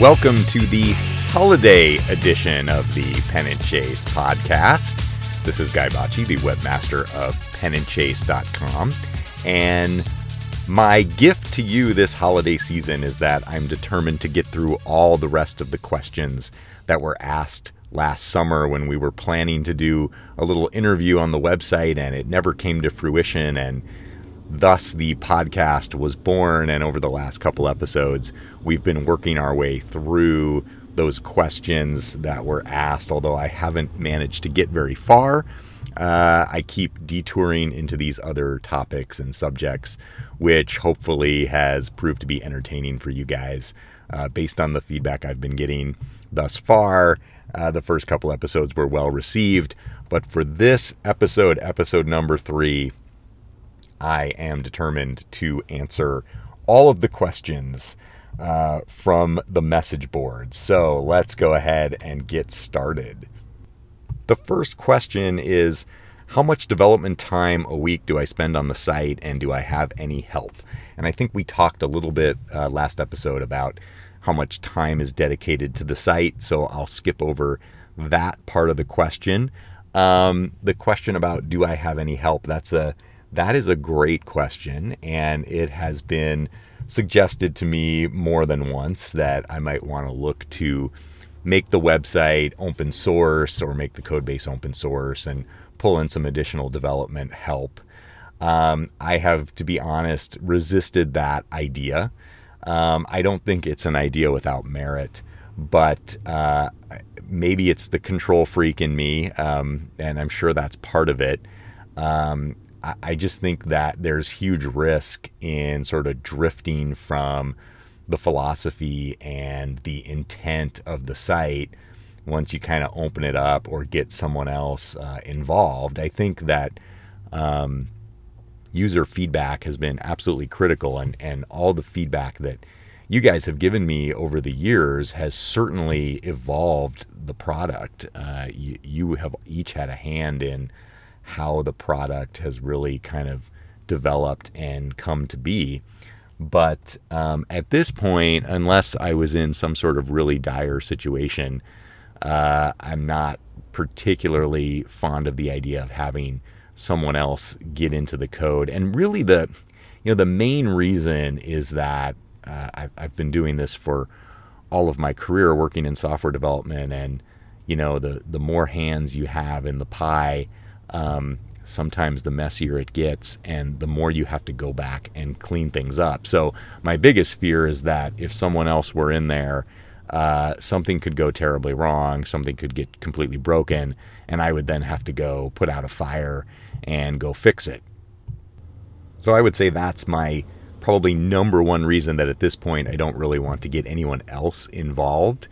Welcome to the holiday edition of the Pennant Chase podcast. This is Guy Bocci, the webmaster of pennantchase.com. And my gift to you this holiday season is that I'm determined to get through all the rest of the questions that were asked last summer when we were planning to do a little interview on the website and it never came to fruition. And thus the podcast was born. And over the last couple episodes, we've been working our way through those questions that were asked, although I haven't managed to get very far. Uh, I keep detouring into these other topics and subjects, which hopefully has proved to be entertaining for you guys uh, based on the feedback I've been getting thus far. Uh, the first couple episodes were well received, but for this episode, episode number three, I am determined to answer all of the questions uh, from the message board. So let's go ahead and get started. The first question is How much development time a week do I spend on the site and do I have any help? And I think we talked a little bit uh, last episode about how much time is dedicated to the site. So I'll skip over that part of the question. Um, the question about do I have any help? That's a that is a great question, and it has been suggested to me more than once that I might want to look to make the website open source or make the code base open source and pull in some additional development help. Um, I have, to be honest, resisted that idea. Um, I don't think it's an idea without merit, but uh, maybe it's the control freak in me, um, and I'm sure that's part of it. Um, I just think that there's huge risk in sort of drifting from the philosophy and the intent of the site once you kind of open it up or get someone else uh, involved. I think that um, user feedback has been absolutely critical, and, and all the feedback that you guys have given me over the years has certainly evolved the product. Uh, you, you have each had a hand in how the product has really kind of developed and come to be. But um, at this point, unless I was in some sort of really dire situation, uh, I'm not particularly fond of the idea of having someone else get into the code. And really, the you know the main reason is that uh, I've, I've been doing this for all of my career, working in software development, and you know the the more hands you have in the pie, um, sometimes the messier it gets and the more you have to go back and clean things up. So, my biggest fear is that if someone else were in there, uh, something could go terribly wrong, something could get completely broken, and I would then have to go put out a fire and go fix it. So, I would say that's my probably number one reason that at this point I don't really want to get anyone else involved.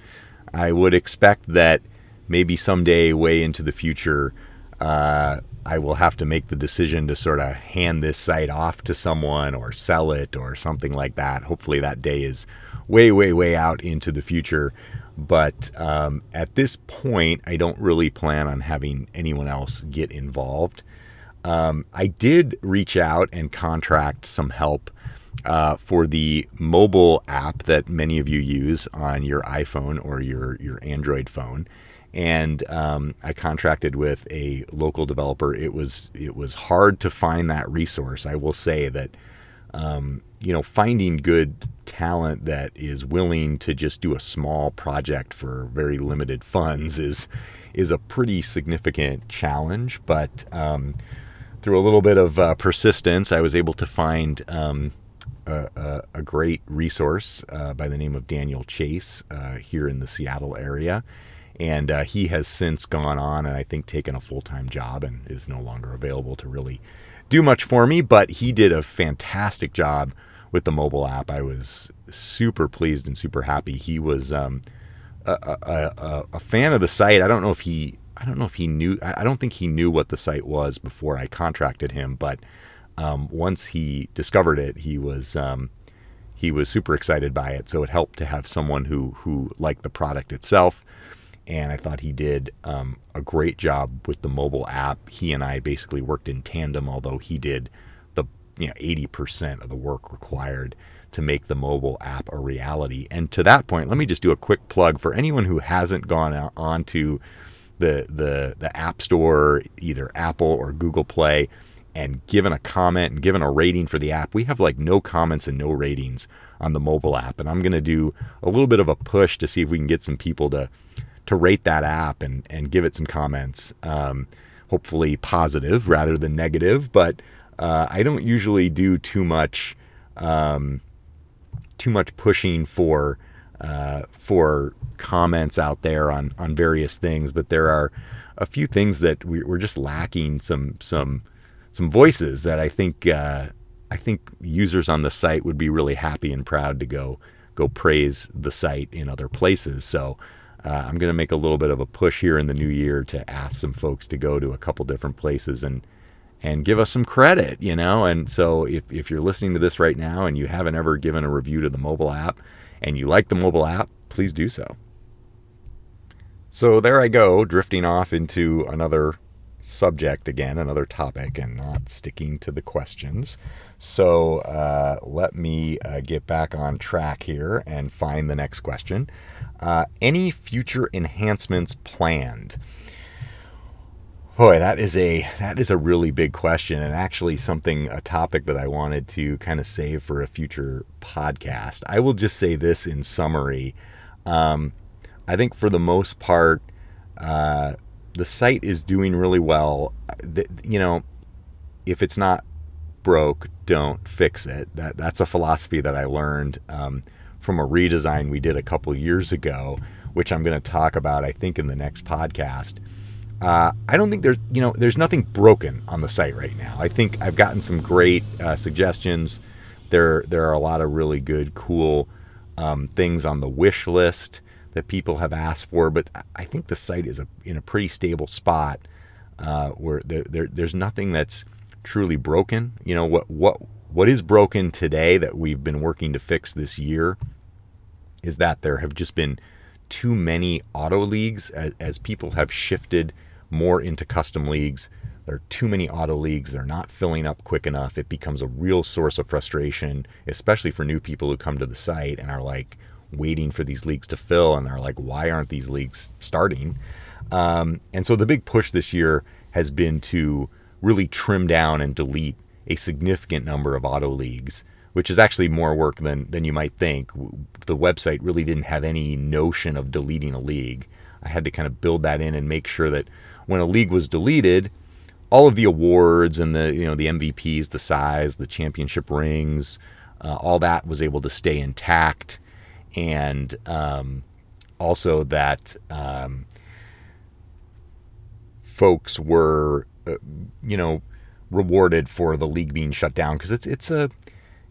I would expect that maybe someday, way into the future, uh, I will have to make the decision to sort of hand this site off to someone or sell it or something like that. Hopefully, that day is way, way, way out into the future. But um, at this point, I don't really plan on having anyone else get involved. Um, I did reach out and contract some help uh, for the mobile app that many of you use on your iPhone or your, your Android phone and um, I contracted with a local developer. It was it was hard to find that resource. I will say that um, you know finding good talent that is willing to just do a small project for very limited funds is is a pretty significant challenge. But um, through a little bit of uh, persistence, I was able to find. Um, a, a, a, great resource uh, by the name of Daniel Chase uh, here in the Seattle area and uh, he has since gone on and I think taken a full time job and is no longer available to really do much for me. But he did a fantastic job with the mobile app. I was super pleased and super happy. He was um, a, a, a, fan of the site. I don't know if he. I don't know if he knew. I don't think he knew what the site was before I contracted him. But um, once he discovered it, he was um, he was super excited by it. So it helped to have someone who who liked the product itself and I thought he did um, a great job with the mobile app. He and I basically worked in tandem, although he did the you know 80% of the work required to make the mobile app a reality. And to that point, let me just do a quick plug for anyone who hasn't gone on to the the the App Store, either Apple or Google Play, and given a comment and given a rating for the app. We have like no comments and no ratings on the mobile app, and I'm going to do a little bit of a push to see if we can get some people to to rate that app and and give it some comments. Um, hopefully positive rather than negative, but uh, I don't usually do too much um, too much pushing for uh, for comments out there on on various things, but there are a few things that we, are just lacking some some some voices that I think uh, I think users on the site would be really happy and proud to go go praise the site in other places. So. Uh, I'm going to make a little bit of a push here in the new year to ask some folks to go to a couple different places and and give us some credit, you know. And so if, if you're listening to this right now and you haven't ever given a review to the mobile app and you like the mobile app, please do so. So there I go, drifting off into another subject again, another topic, and not sticking to the questions. So uh, let me uh, get back on track here and find the next question. Uh, any future enhancements planned? Boy, that is a that is a really big question, and actually something a topic that I wanted to kind of save for a future podcast. I will just say this in summary. Um, I think for the most part, uh, the site is doing really well. The, you know, if it's not broke, don't fix it. That that's a philosophy that I learned um, from a redesign we did a couple years ago, which I'm going to talk about, I think, in the next podcast. Uh, I don't think there's you know there's nothing broken on the site right now. I think I've gotten some great uh, suggestions. There there are a lot of really good, cool um, things on the wish list that people have asked for, but I think the site is a, in a pretty stable spot uh, where there, there, there's nothing that's truly broken. You know what what what is broken today that we've been working to fix this year is that there have just been too many auto leagues as, as people have shifted more into custom leagues. There are too many auto leagues. They're not filling up quick enough. It becomes a real source of frustration, especially for new people who come to the site and are like, waiting for these leagues to fill and are like, why aren't these leagues starting? Um, and so the big push this year has been to really trim down and delete a significant number of auto leagues, which is actually more work than, than you might think. The website really didn't have any notion of deleting a league. I had to kind of build that in and make sure that when a league was deleted, all of the awards and the you know the MVPs, the size, the championship rings, uh, all that was able to stay intact and um, also that um, folks were, uh, you know, rewarded for the league being shut down because it's it's a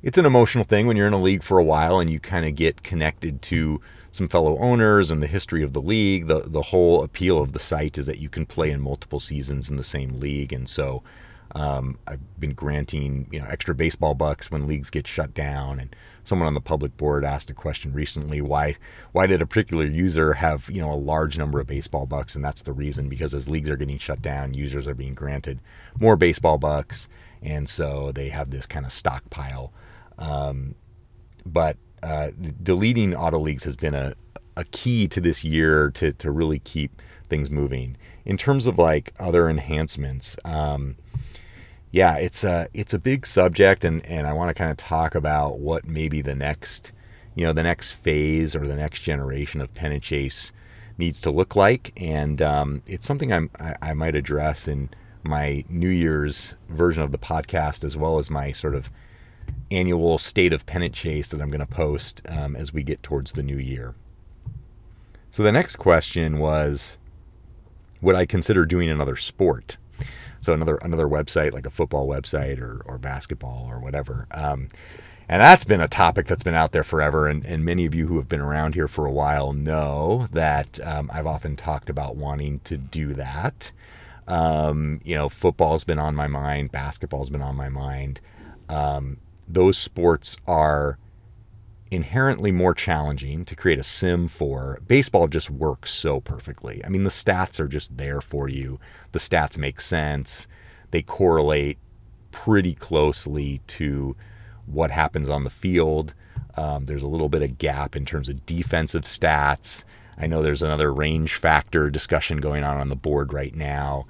it's an emotional thing when you're in a league for a while and you kind of get connected to some fellow owners and the history of the league. The the whole appeal of the site is that you can play in multiple seasons in the same league, and so um, I've been granting you know extra baseball bucks when leagues get shut down, and someone on the public board asked a question recently: why why did a particular user have you know a large number of baseball bucks? And that's the reason because as leagues are getting shut down, users are being granted more baseball bucks, and so they have this kind of stockpile. Um, but uh, deleting auto leagues has been a a key to this year to to really keep things moving. In terms of like other enhancements. Um, yeah, it's a it's a big subject, and and I want to kind of talk about what maybe the next, you know, the next phase or the next generation of pennant chase needs to look like, and um, it's something I'm, I, I might address in my New Year's version of the podcast, as well as my sort of annual state of pennant chase that I'm going to post um, as we get towards the new year. So the next question was, would I consider doing another sport? So another another website like a football website or, or basketball or whatever. Um, and that's been a topic that's been out there forever. And, and many of you who have been around here for a while know that um, I've often talked about wanting to do that. Um, you know, football's been on my mind, basketball's been on my mind. Um, those sports are inherently more challenging to create a sim for. Baseball just works so perfectly. I mean, the stats are just there for you. The stats make sense. They correlate pretty closely to what happens on the field. Um, there's a little bit of gap in terms of defensive stats. I know there's another range factor discussion going on on the board right now,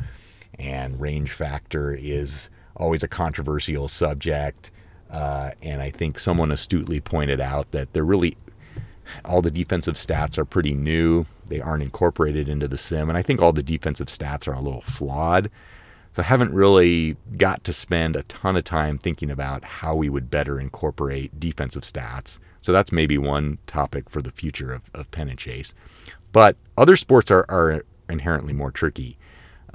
and range factor is always a controversial subject. Uh, and I think someone astutely pointed out that they're really all the defensive stats are pretty new. They aren't incorporated into the sim, and I think all the defensive stats are a little flawed. So I haven't really got to spend a ton of time thinking about how we would better incorporate defensive stats. So that's maybe one topic for the future of, of pennant chase. But other sports are, are inherently more tricky.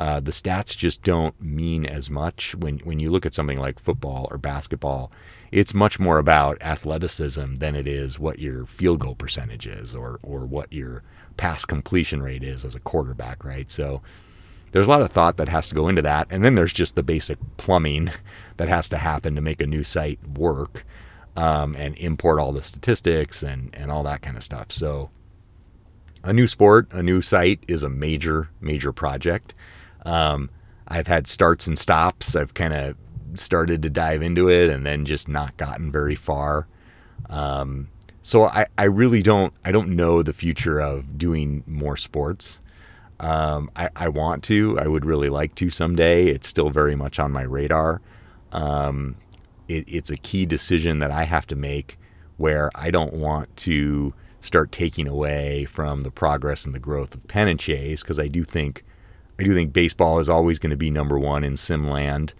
Uh, the stats just don't mean as much when, when you look at something like football or basketball. It's much more about athleticism than it is what your field goal percentage is or, or what your pass completion rate is as a quarterback, right? So there's a lot of thought that has to go into that. And then there's just the basic plumbing that has to happen to make a new site work um, and import all the statistics and, and all that kind of stuff. So a new sport, a new site is a major, major project. Um, I've had starts and stops. I've kind of started to dive into it and then just not gotten very far. Um, so I, I really don't I don't know the future of doing more sports. Um, I, I want to. I would really like to someday. It's still very much on my radar. Um, it, it's a key decision that I have to make where I don't want to start taking away from the progress and the growth of pennant chase because I do think I do think baseball is always going to be number one in Simland.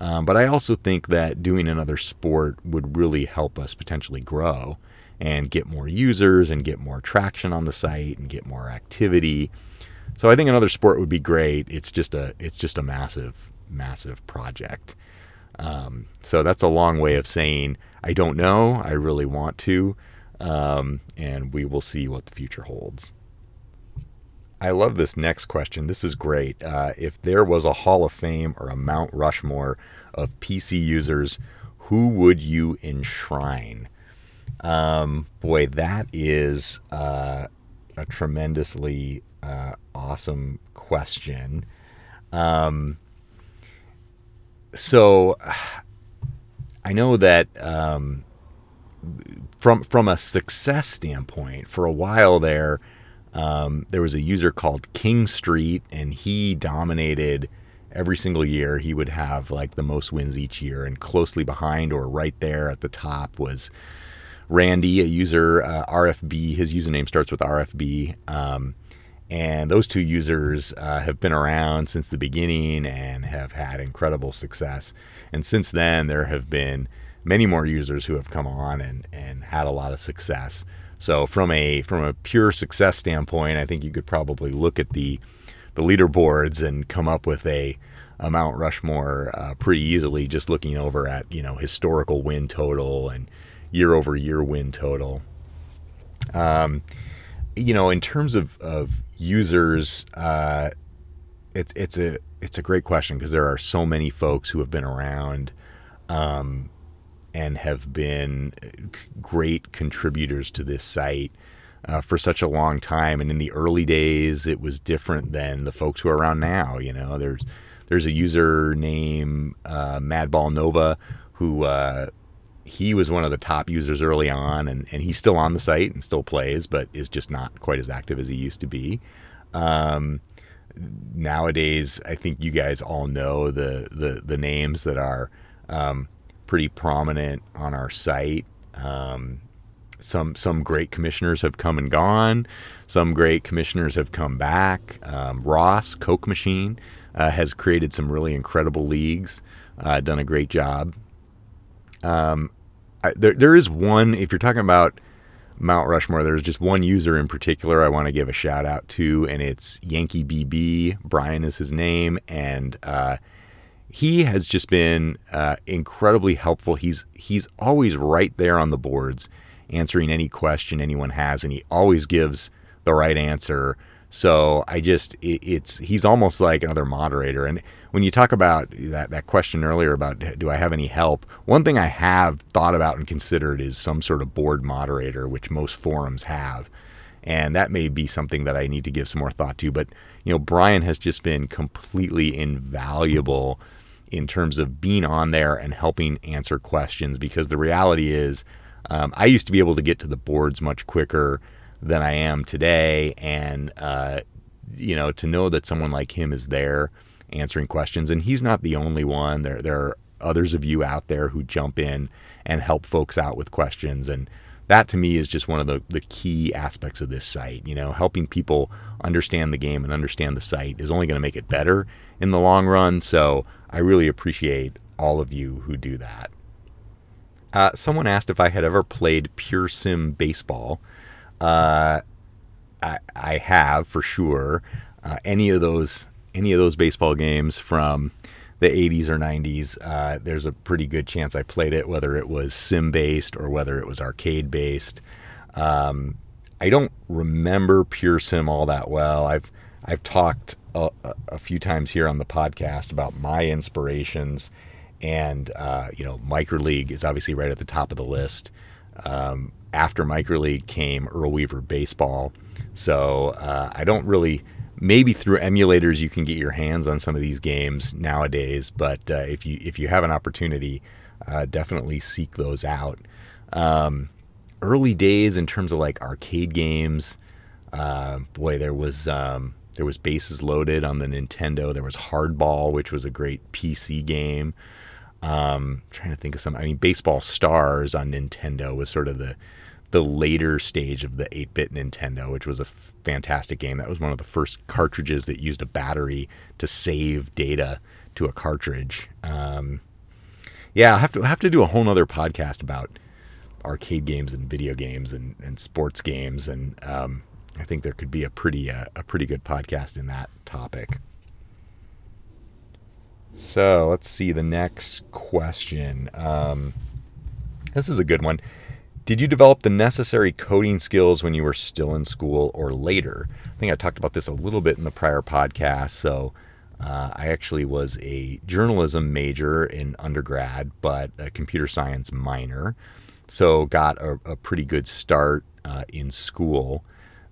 Um, but I also think that doing another sport would really help us potentially grow and get more users and get more traction on the site and get more activity. So I think another sport would be great. It's just a it's just a massive massive project. Um, so that's a long way of saying I don't know. I really want to, um, and we will see what the future holds. I love this next question. This is great. Uh, if there was a Hall of Fame or a Mount Rushmore of PC users, who would you enshrine? Um, boy, that is uh, a tremendously uh, awesome question. Um, so I know that um, from from a success standpoint, for a while there um, there was a user called King Street, and he dominated every single year. He would have like the most wins each year, and closely behind or right there at the top was Randy, a user uh, RFB. His username starts with RFB. Um, and those two users uh, have been around since the beginning and have had incredible success. And since then, there have been many more users who have come on and, and had a lot of success. So from a from a pure success standpoint, I think you could probably look at the the leaderboards and come up with a, a Mount Rushmore uh, pretty easily, just looking over at you know historical win total and year over year win total. Um, you know, in terms of, of users, uh, it's it's a it's a great question because there are so many folks who have been around. Um, and have been great contributors to this site uh, for such a long time. And in the early days, it was different than the folks who are around now. You know, there's there's a user named uh, Madball Nova who uh, he was one of the top users early on, and, and he's still on the site and still plays, but is just not quite as active as he used to be. Um, nowadays, I think you guys all know the the, the names that are um, pretty prominent on our site. Um, some some great commissioners have come and gone. Some great commissioners have come back. Um, Ross Coke Machine uh, has created some really incredible leagues. Uh, done a great job. Um, I, there there is one. If you're talking about Mount Rushmore, there's just one user in particular I want to give a shout out to, and it's Yankee BB. Brian is his name, and uh, he has just been uh, incredibly helpful. He's he's always right there on the boards, answering any question anyone has, and he always gives the right answer. So I just it, it's he's almost like another moderator. And when you talk about that that question earlier about do I have any help, one thing I have thought about and considered is some sort of board moderator, which most forums have. And that may be something that I need to give some more thought to. But you know, Brian has just been completely invaluable in terms of being on there and helping answer questions because the reality is um, I used to be able to get to the boards much quicker than I am today. And, uh, you know, to know that someone like him is there answering questions, and he's not the only one. There, there are others of you out there who jump in and help folks out with questions. And that to me is just one of the, the key aspects of this site. You know, helping people understand the game and understand the site is only going to make it better in the long run. So I really appreciate all of you who do that. Uh, someone asked if I had ever played Pure Sim baseball. Uh, I, I have for sure. Uh, any of those any of those baseball games from the 80s or 90s, uh, there's a pretty good chance I played it, whether it was sim based or whether it was arcade based. Um, I don't remember Pure Sim all that well. I've I've talked a, a, few times here on the podcast about my inspirations, and uh, you know, Micro League is obviously right at the top of the list. Um, after Micro League came Earl Weaver Baseball, so uh, I don't really. Maybe through emulators you can get your hands on some of these games nowadays, but uh, if you if you have an opportunity, uh, definitely seek those out. Um, early days in terms of like arcade games, uh, boy, there was um, there was Bases Loaded on the Nintendo. There was Hardball, which was a great PC game. Um, trying to think of some. I mean, Baseball Stars on Nintendo was sort of the the later stage of the 8-bit Nintendo, which was a f- fantastic game. That was one of the first cartridges that used a battery to save data to a cartridge. Um, yeah, I have to I have to do a whole other podcast about arcade games and video games and, and sports games and um, I think there could be a pretty uh, a pretty good podcast in that topic. So let's see the next question. Um, this is a good one. Did you develop the necessary coding skills when you were still in school or later? I think I talked about this a little bit in the prior podcast. So uh, I actually was a journalism major in undergrad, but a computer science minor. So got a, a pretty good start uh, in school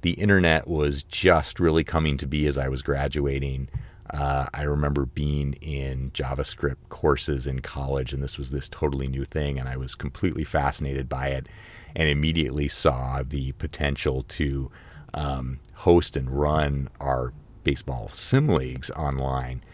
the internet was just really coming to be as I was graduating. Uh, I remember being in JavaScript courses in college, and this was this totally new thing, and I was completely fascinated by it, and immediately saw the potential to um, host and run our baseball sim leagues online,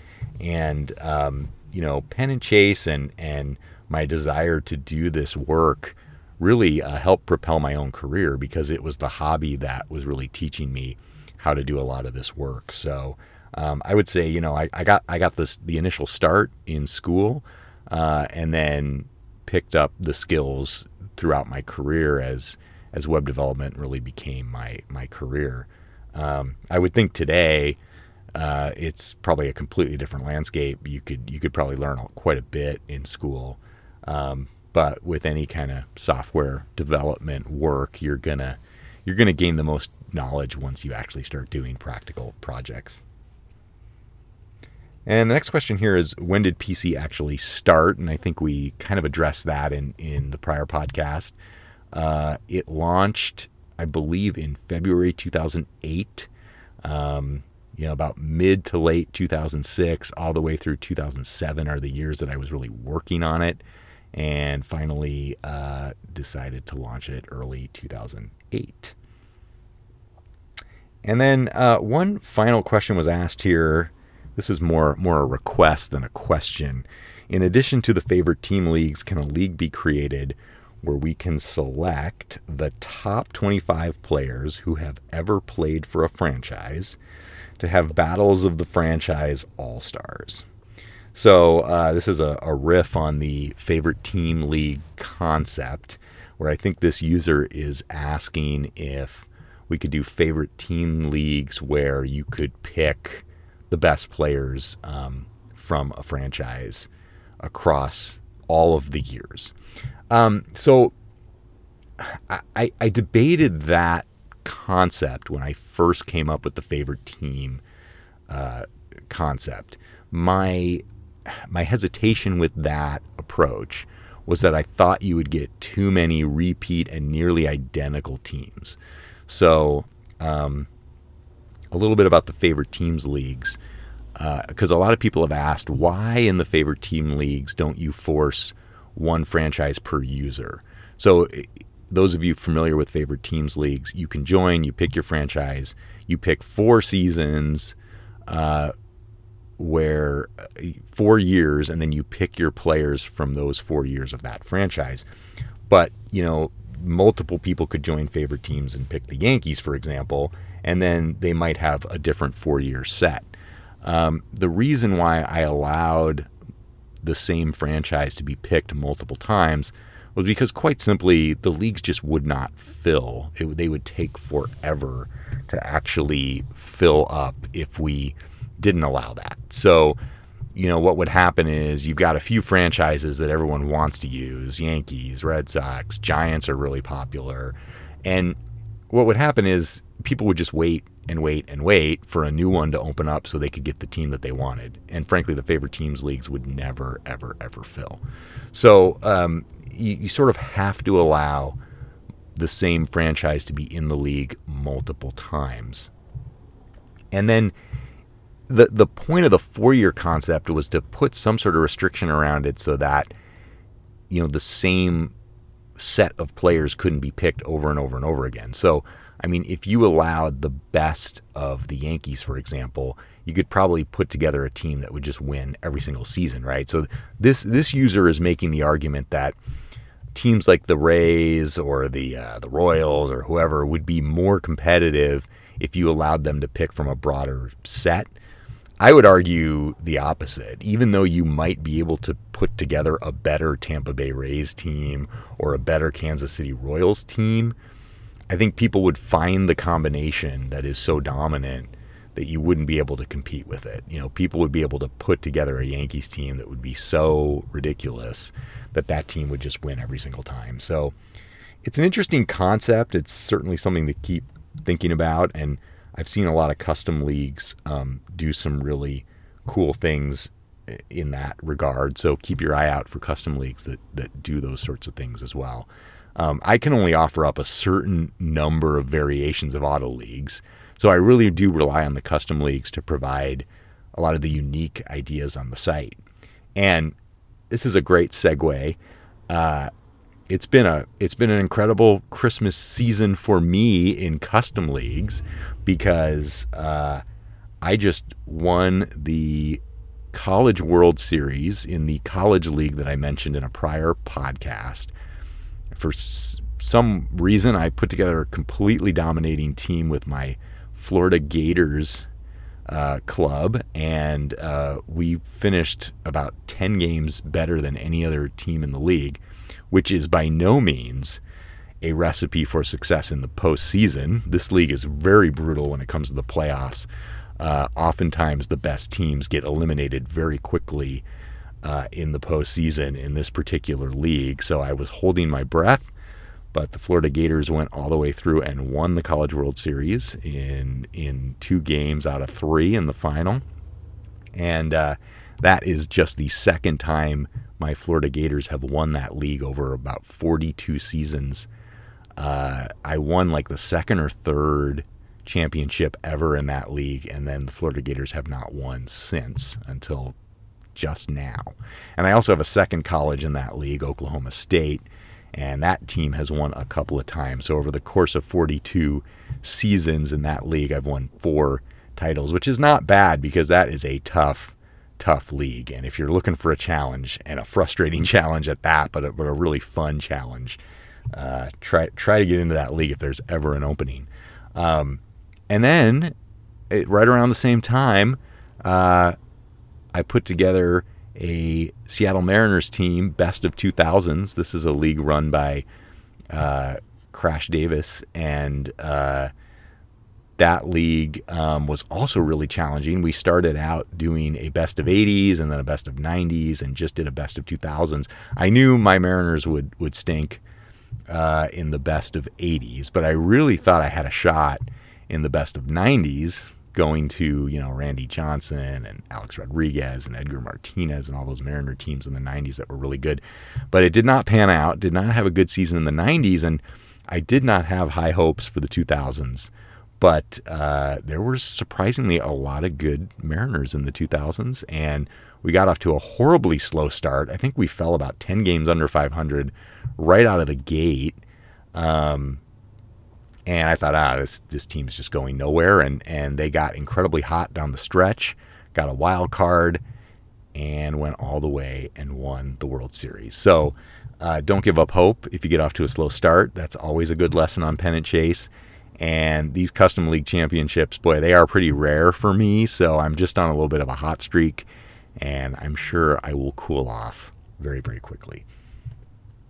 and um, you know, Pennant Chase, and and my desire to do this work really uh, helped propel my own career because it was the hobby that was really teaching me how to do a lot of this work. So um, I would say, you know, I, I, got I got this the initial start in school, uh, and then picked up the skills throughout my career as as web development really became my my career. Um, I would think today. Uh, it's probably a completely different landscape. You could you could probably learn quite a bit in school, um, but with any kind of software development work, you're gonna you're gonna gain the most knowledge once you actually start doing practical projects. And the next question here is when did PC actually start? And I think we kind of addressed that in, in the prior podcast. Uh, it launched, I believe, in February 2008. Um, you know, about mid to late 2006, all the way through 2007 are the years that I was really working on it and finally uh, decided to launch it early 2008. And then uh, one final question was asked here. This is more more a request than a question. In addition to the favorite team leagues, can a league be created where we can select the top 25 players who have ever played for a franchise to have battles of the franchise all stars? So uh, this is a, a, riff on the favorite team league concept, where I think this user is asking if we could do favorite team leagues where you could pick the best players um, from a franchise across all of the years. Um, so I, I debated that concept when I first came up with the favorite team uh, concept. My my hesitation with that approach was that I thought you would get too many repeat and nearly identical teams. So, um, a little bit about the favorite teams leagues. because uh, a lot of people have asked why in the favorite team leagues don't you force one franchise per user? So, those of you familiar with favorite teams leagues, you can join, you pick your franchise, you pick four seasons, uh, where uh, four years, and then you pick your players from those four years of that franchise. But, you know, multiple people could join favorite teams and pick the Yankees, for example, and then they might have a different four year set. Um, the reason why I allowed the same franchise to be picked multiple times was because, quite simply, the leagues just would not fill. It, they would take forever to actually fill up if we didn't allow that. So, you know, what would happen is you've got a few franchises that everyone wants to use Yankees, Red Sox, Giants are really popular. And what would happen is people would just wait and wait and wait for a new one to open up so they could get the team that they wanted. And frankly, the favorite teams leagues would never, ever, ever fill. So um, you, you sort of have to allow the same franchise to be in the league multiple times. And then the the point of the four year concept was to put some sort of restriction around it so that you know the same set of players couldn't be picked over and over and over again. So I mean, if you allowed the best of the Yankees, for example, you could probably put together a team that would just win every single season, right? So this this user is making the argument that teams like the Rays or the uh, the Royals or whoever would be more competitive if you allowed them to pick from a broader set. I would argue the opposite. Even though you might be able to put together a better Tampa Bay Rays team or a better Kansas City Royals team, I think people would find the combination that is so dominant that you wouldn't be able to compete with it. You know, people would be able to put together a Yankees team that would be so ridiculous that that team would just win every single time. So it's an interesting concept. It's certainly something to keep thinking about. And I've seen a lot of custom leagues um, do some really cool things in that regard. So keep your eye out for custom leagues that, that do those sorts of things as well. Um, I can only offer up a certain number of variations of auto leagues. So I really do rely on the custom leagues to provide a lot of the unique ideas on the site. And this is a great segue. Uh, it's been a it's been an incredible Christmas season for me in custom leagues because uh, I just won the College World Series in the college league that I mentioned in a prior podcast. For s- some reason, I put together a completely dominating team with my Florida Gators uh, club, and uh, we finished about 10 games better than any other team in the league, which is by no means a recipe for success in the postseason. This league is very brutal when it comes to the playoffs. Uh, oftentimes, the best teams get eliminated very quickly uh, in the postseason in this particular league. So I was holding my breath, but the Florida Gators went all the way through and won the College World Series in in two games out of three in the final, and uh, that is just the second time my Florida Gators have won that league over about 42 seasons. Uh, I won like the second or third championship ever in that league, and then the Florida Gators have not won since until just now. And I also have a second college in that league, Oklahoma State, and that team has won a couple of times. So over the course of 42 seasons in that league, I've won four titles, which is not bad because that is a tough, tough league. And if you're looking for a challenge and a frustrating challenge at that, but a, but a really fun challenge, uh, try try to get into that league if there's ever an opening. Um, and then, it, right around the same time, uh, I put together a Seattle Mariners team, best of 2000s. This is a league run by uh, Crash Davis, and uh, that league um, was also really challenging. We started out doing a best of 80s and then a best of 90s, and just did a best of 2000s. I knew my Mariners would would stink uh, in the best of 80s, but I really thought I had a shot in the best of 90s going to, you know, Randy Johnson and Alex Rodriguez and Edgar Martinez and all those Mariner teams in the 90s that were really good. But it did not pan out, did not have a good season in the 90s, and I did not have high hopes for the 2000s. But uh, there were surprisingly a lot of good Mariners in the 2000s, and we got off to a horribly slow start. I think we fell about 10 games under 500 right out of the gate. Um, and I thought, ah, this this team's just going nowhere. And and they got incredibly hot down the stretch, got a wild card, and went all the way and won the World Series. So uh, don't give up hope if you get off to a slow start. That's always a good lesson on pennant chase. And these custom league championships, boy, they are pretty rare for me. So I'm just on a little bit of a hot streak, and I'm sure I will cool off very, very quickly.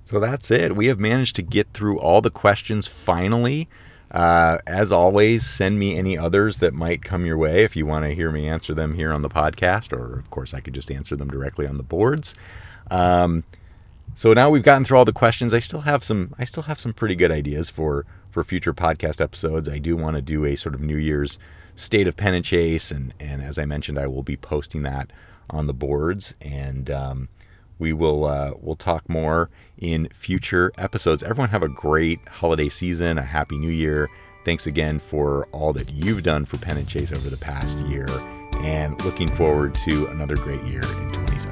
So that's it. We have managed to get through all the questions finally. Uh, as always, send me any others that might come your way if you want to hear me answer them here on the podcast, or of course, I could just answer them directly on the boards. Um, so now we've gotten through all the questions. I still have some. I still have some pretty good ideas for for future podcast episodes. I do want to do a sort of New Year's state of pennant chase, and and as I mentioned, I will be posting that on the boards, and um, we will uh, we'll talk more in future episodes. Everyone have a great holiday season, a happy new year. Thanks again for all that you've done for Pennant Chase over the past year, and looking forward to another great year in 2017.